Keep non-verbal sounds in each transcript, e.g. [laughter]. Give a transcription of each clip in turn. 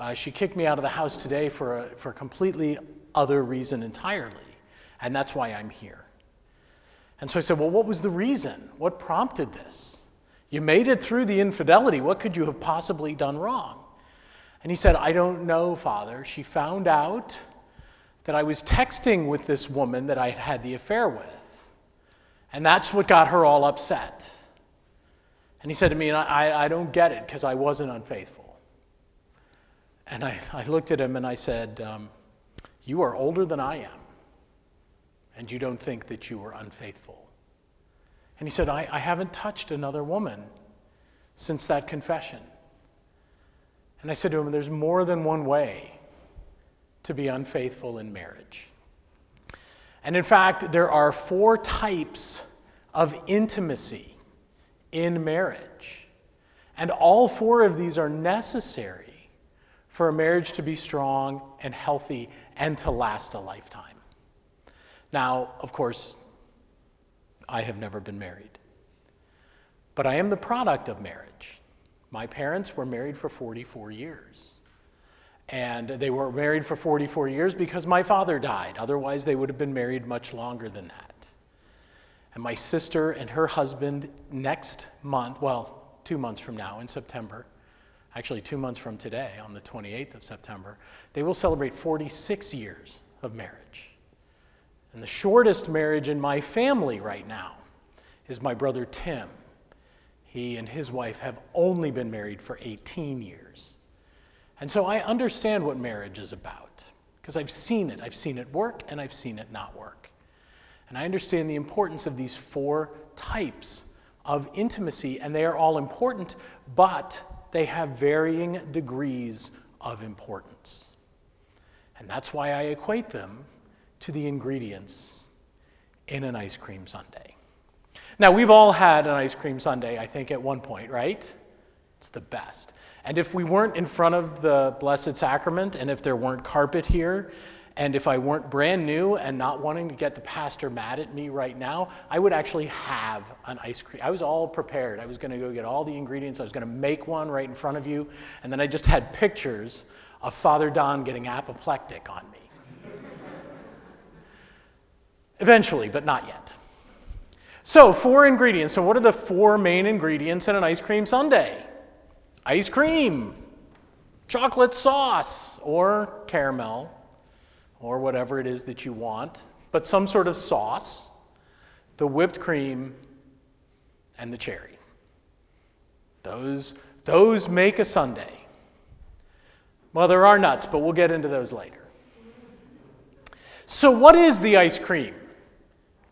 Uh, she kicked me out of the house today for a, for a completely other reason entirely, and that's why I'm here. And so I said, Well, what was the reason? What prompted this? You made it through the infidelity. What could you have possibly done wrong? And he said, I don't know, Father. She found out that I was texting with this woman that I had had the affair with. And that's what got her all upset. And he said to me, I, I don't get it because I wasn't unfaithful. And I, I looked at him and I said, um, You are older than I am, and you don't think that you were unfaithful. And he said, I, I haven't touched another woman since that confession. And I said to him, There's more than one way to be unfaithful in marriage. And in fact, there are four types of intimacy in marriage. And all four of these are necessary for a marriage to be strong and healthy and to last a lifetime. Now, of course, I have never been married, but I am the product of marriage. My parents were married for 44 years. And they were married for 44 years because my father died. Otherwise, they would have been married much longer than that. And my sister and her husband, next month, well, two months from now in September, actually two months from today, on the 28th of September, they will celebrate 46 years of marriage. And the shortest marriage in my family right now is my brother Tim. He and his wife have only been married for 18 years. And so I understand what marriage is about because I've seen it. I've seen it work and I've seen it not work. And I understand the importance of these four types of intimacy, and they are all important, but they have varying degrees of importance. And that's why I equate them to the ingredients in an ice cream sundae. Now, we've all had an ice cream sundae, I think, at one point, right? It's the best. And if we weren't in front of the Blessed Sacrament, and if there weren't carpet here, and if I weren't brand new and not wanting to get the pastor mad at me right now, I would actually have an ice cream. I was all prepared. I was going to go get all the ingredients. I was going to make one right in front of you. And then I just had pictures of Father Don getting apoplectic on me. Eventually, but not yet. So, four ingredients. So, what are the four main ingredients in an ice cream sundae? ice cream, chocolate sauce, or caramel, or whatever it is that you want, but some sort of sauce, the whipped cream, and the cherry. Those, those make a sundae. Well, there are nuts, but we'll get into those later. So, what is the ice cream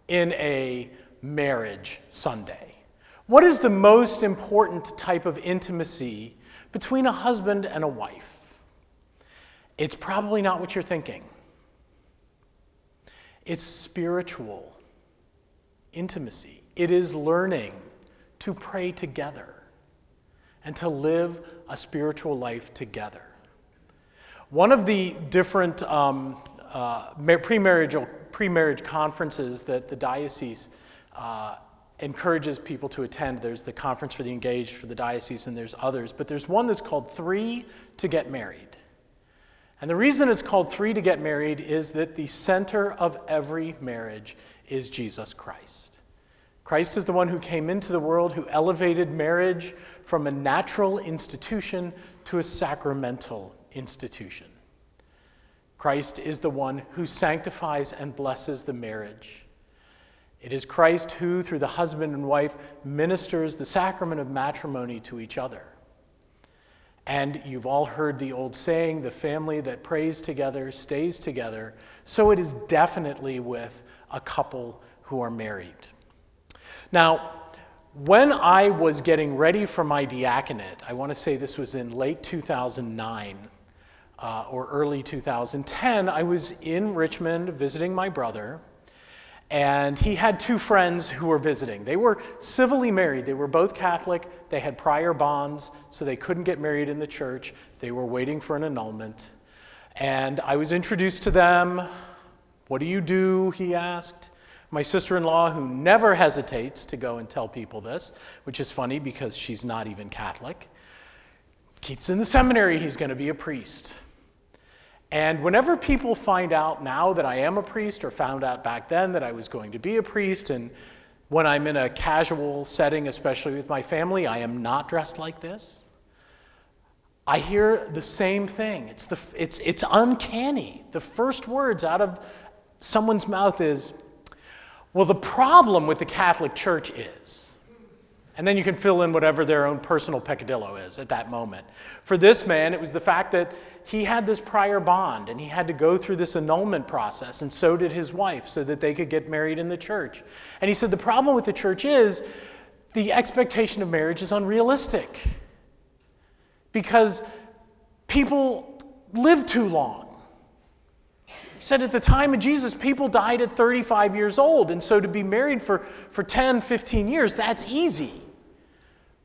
in a marriage sundae? What is the most important type of intimacy between a husband and a wife? It's probably not what you're thinking. It's spiritual intimacy. It is learning to pray together and to live a spiritual life together. One of the different um, uh, pre-marriage, pre-marriage conferences that the diocese uh, encourages people to attend. There's the Conference for the Engaged for the diocese, and there's others. But there's one that's called Three to Get Married. And the reason it's called Three to Get Married is that the center of every marriage is Jesus Christ. Christ is the one who came into the world, who elevated marriage from a natural institution to a sacramental institution. Christ is the one who sanctifies and blesses the marriage. It is Christ who, through the husband and wife, ministers the sacrament of matrimony to each other. And you've all heard the old saying the family that prays together stays together. So it is definitely with a couple who are married. Now, when I was getting ready for my diaconate, I want to say this was in late 2009 uh, or early 2010, I was in Richmond visiting my brother and he had two friends who were visiting. They were civilly married. They were both Catholic. They had prior bonds, so they couldn't get married in the church. They were waiting for an annulment. And I was introduced to them. What do you do? He asked. My sister in law, who never hesitates to go and tell people this, which is funny because she's not even Catholic, Keith's in the seminary, he's going to be a priest. And whenever people find out now that I am a priest, or found out back then that I was going to be a priest, and when I'm in a casual setting, especially with my family, I am not dressed like this. I hear the same thing. It's, the, it's, it's uncanny. The first words out of someone's mouth is, well, the problem with the Catholic Church is. And then you can fill in whatever their own personal peccadillo is at that moment. For this man, it was the fact that he had this prior bond and he had to go through this annulment process, and so did his wife, so that they could get married in the church. And he said the problem with the church is the expectation of marriage is unrealistic because people live too long. He said at the time of Jesus, people died at 35 years old, and so to be married for, for 10, 15 years, that's easy.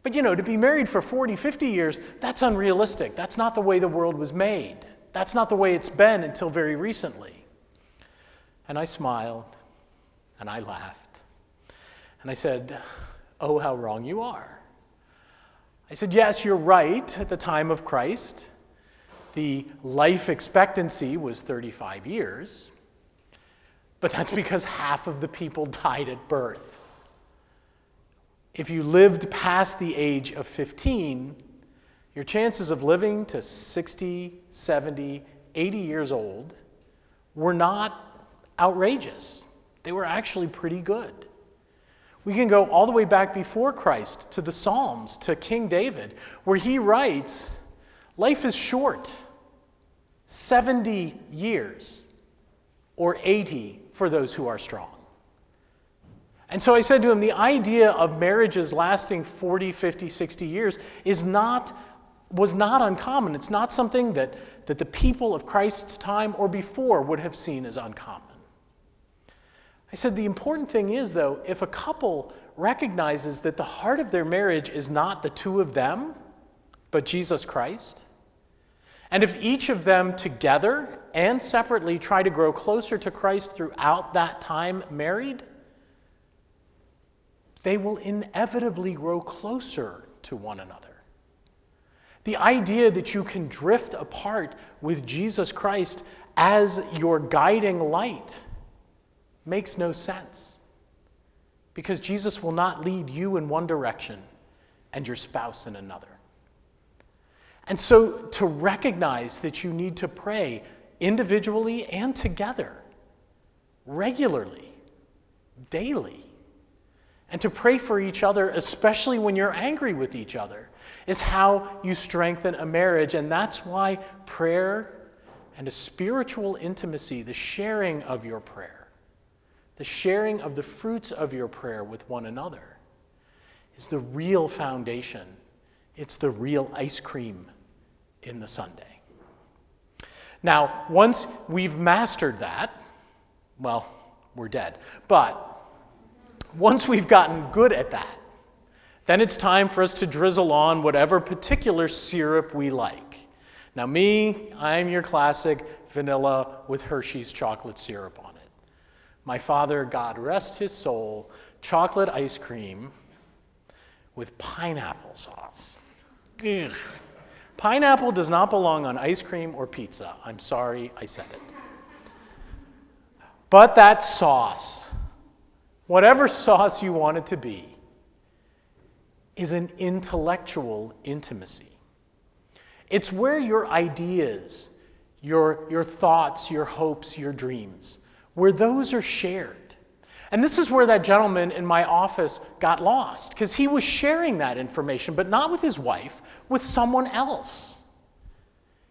But you know, to be married for 40, 50 years, that's unrealistic. That's not the way the world was made. That's not the way it's been until very recently. And I smiled and I laughed. And I said, Oh, how wrong you are. I said, Yes, you're right. At the time of Christ, the life expectancy was 35 years, but that's because half of the people died at birth. If you lived past the age of 15, your chances of living to 60, 70, 80 years old were not outrageous. They were actually pretty good. We can go all the way back before Christ to the Psalms, to King David, where he writes, Life is short 70 years, or 80 for those who are strong. And so I said to him, the idea of marriages lasting 40, 50, 60 years is not, was not uncommon. It's not something that, that the people of Christ's time or before would have seen as uncommon. I said, the important thing is, though, if a couple recognizes that the heart of their marriage is not the two of them, but Jesus Christ, and if each of them together and separately try to grow closer to Christ throughout that time married, they will inevitably grow closer to one another. The idea that you can drift apart with Jesus Christ as your guiding light makes no sense. Because Jesus will not lead you in one direction and your spouse in another. And so to recognize that you need to pray individually and together, regularly, daily, and to pray for each other, especially when you're angry with each other, is how you strengthen a marriage. And that's why prayer and a spiritual intimacy, the sharing of your prayer, the sharing of the fruits of your prayer with one another, is the real foundation. It's the real ice cream in the sundae. Now, once we've mastered that, well, we're dead. But once we've gotten good at that, then it's time for us to drizzle on whatever particular syrup we like. Now, me, I'm your classic vanilla with Hershey's chocolate syrup on it. My father, God rest his soul, chocolate ice cream with pineapple sauce. Ugh. Pineapple does not belong on ice cream or pizza. I'm sorry I said it. But that sauce, whatever sauce you want it to be, is an intellectual intimacy. It's where your ideas, your, your thoughts, your hopes, your dreams, where those are shared. And this is where that gentleman in my office got lost, because he was sharing that information, but not with his wife, with someone else.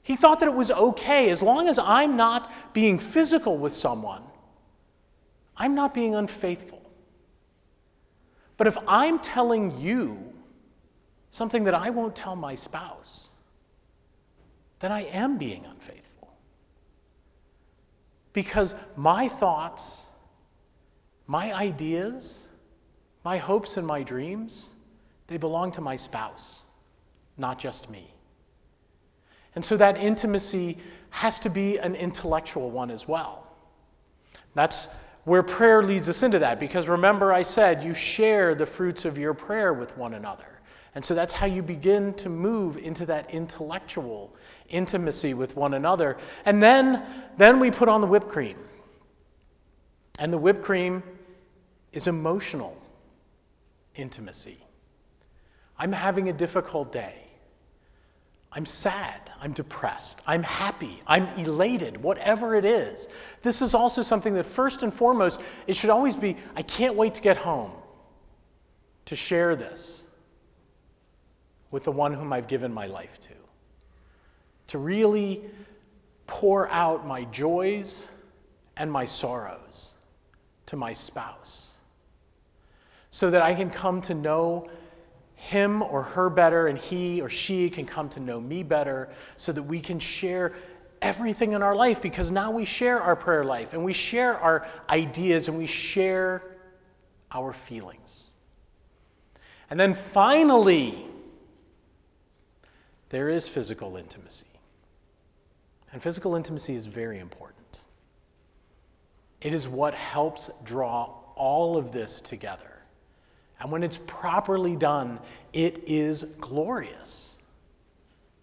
He thought that it was okay as long as I'm not being physical with someone, I'm not being unfaithful. But if I'm telling you something that I won't tell my spouse, then I am being unfaithful. Because my thoughts, my ideas, my hopes, and my dreams, they belong to my spouse, not just me. And so that intimacy has to be an intellectual one as well. That's where prayer leads us into that. Because remember, I said you share the fruits of your prayer with one another. And so that's how you begin to move into that intellectual intimacy with one another. And then, then we put on the whipped cream. And the whipped cream is emotional intimacy. I'm having a difficult day. I'm sad. I'm depressed. I'm happy. I'm elated, whatever it is. This is also something that, first and foremost, it should always be I can't wait to get home to share this with the one whom I've given my life to. To really pour out my joys and my sorrows to my spouse so that I can come to know him or her better and he or she can come to know me better so that we can share everything in our life because now we share our prayer life and we share our ideas and we share our feelings. And then finally, there is physical intimacy. And physical intimacy is very important. It is what helps draw all of this together. And when it's properly done, it is glorious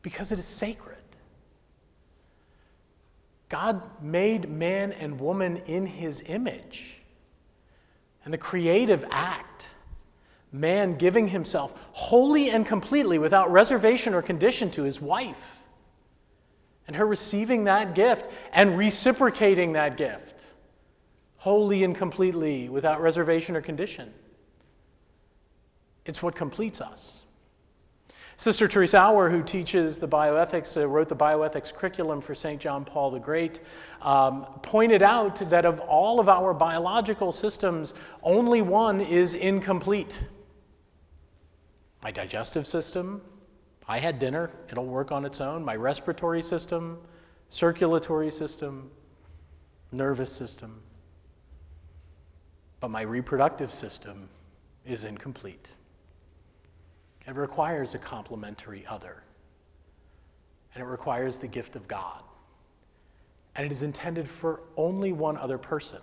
because it is sacred. God made man and woman in his image. And the creative act man giving himself wholly and completely without reservation or condition to his wife, and her receiving that gift and reciprocating that gift wholly and completely without reservation or condition. It's what completes us. Sister Teresa Auer, who teaches the bioethics, uh, wrote the bioethics curriculum for St. John Paul the Great, um, pointed out that of all of our biological systems, only one is incomplete my digestive system, I had dinner, it'll work on its own. My respiratory system, circulatory system, nervous system. But my reproductive system is incomplete. It requires a complementary other, and it requires the gift of God. And it is intended for only one other person.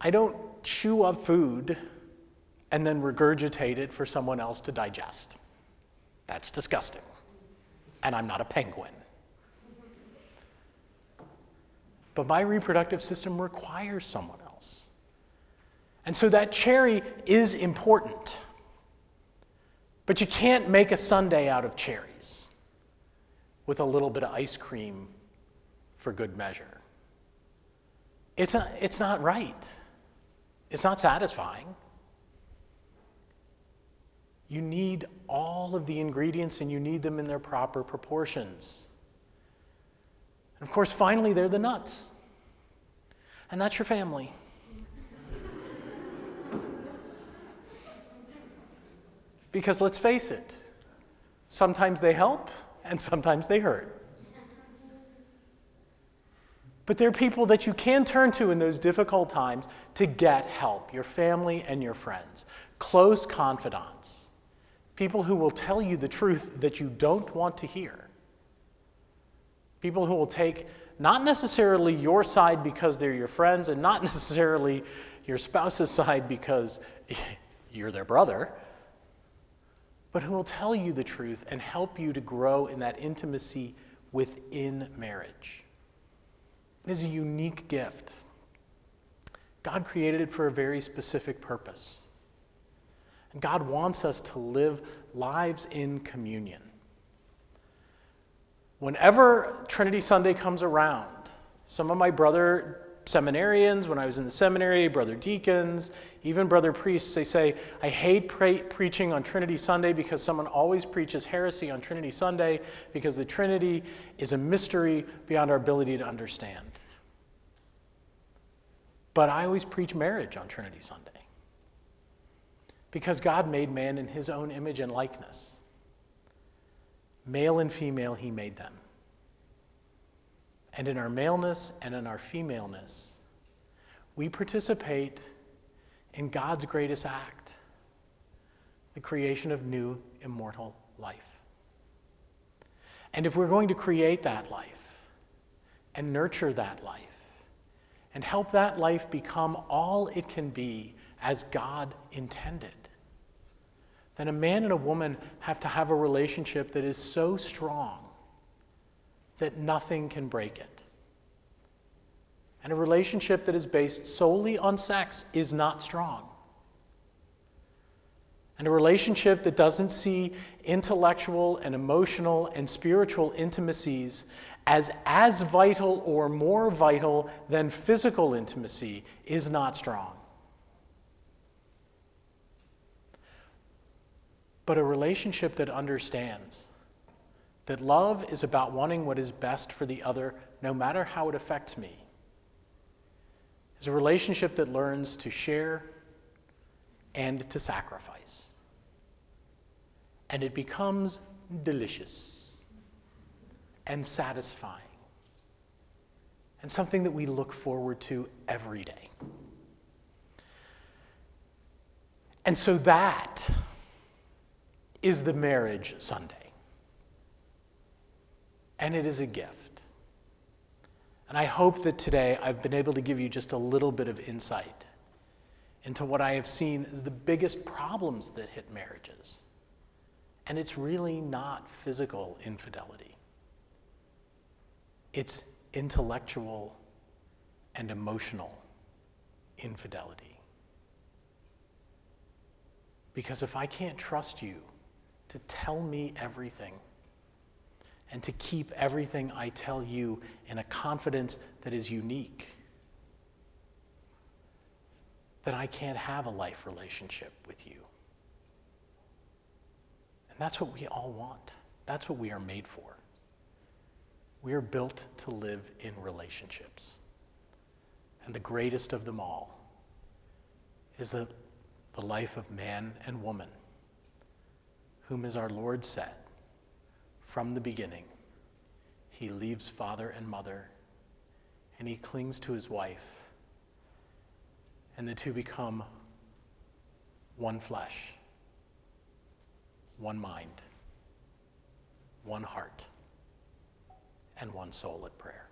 I don't chew up food and then regurgitate it for someone else to digest. That's disgusting. And I'm not a penguin. But my reproductive system requires someone else. And so that cherry is important. But you can't make a sundae out of cherries with a little bit of ice cream for good measure. It's not, it's not right. It's not satisfying. You need all of the ingredients and you need them in their proper proportions. And of course, finally, they're the nuts. And that's your family. Because let's face it, sometimes they help and sometimes they hurt. But there are people that you can turn to in those difficult times to get help your family and your friends, close confidants. People who will tell you the truth that you don't want to hear. People who will take not necessarily your side because they're your friends and not [laughs] necessarily your spouse's side because [laughs] you're their brother, but who will tell you the truth and help you to grow in that intimacy within marriage. It is a unique gift. God created it for a very specific purpose. And God wants us to live lives in communion. Whenever Trinity Sunday comes around, some of my brother seminarians, when I was in the seminary, brother deacons, even brother priests, they say, I hate pre- preaching on Trinity Sunday because someone always preaches heresy on Trinity Sunday because the Trinity is a mystery beyond our ability to understand. But I always preach marriage on Trinity Sunday because God made man in his own image and likeness. Male and female, he made them. And in our maleness and in our femaleness, we participate in God's greatest act the creation of new immortal life. And if we're going to create that life and nurture that life and help that life become all it can be as God intended, then a man and a woman have to have a relationship that is so strong that nothing can break it. And a relationship that is based solely on sex is not strong. And a relationship that doesn't see intellectual and emotional and spiritual intimacies as as vital or more vital than physical intimacy is not strong. But a relationship that understands that love is about wanting what is best for the other, no matter how it affects me, is a relationship that learns to share and to sacrifice. And it becomes delicious and satisfying and something that we look forward to every day. And so that is the marriage sundae. And it is a gift. And I hope that today I've been able to give you just a little bit of insight into what I have seen as the biggest problems that hit marriages. And it's really not physical infidelity, it's intellectual and emotional infidelity. Because if I can't trust you to tell me everything and to keep everything I tell you in a confidence that is unique, then I can't have a life relationship with you. And that's what we all want. That's what we are made for. We are built to live in relationships. And the greatest of them all is the, the life of man and woman whom, as our Lord said from the beginning, he leaves father and mother and he clings to his wife, and the two become one flesh, one mind, one heart, and one soul at prayer.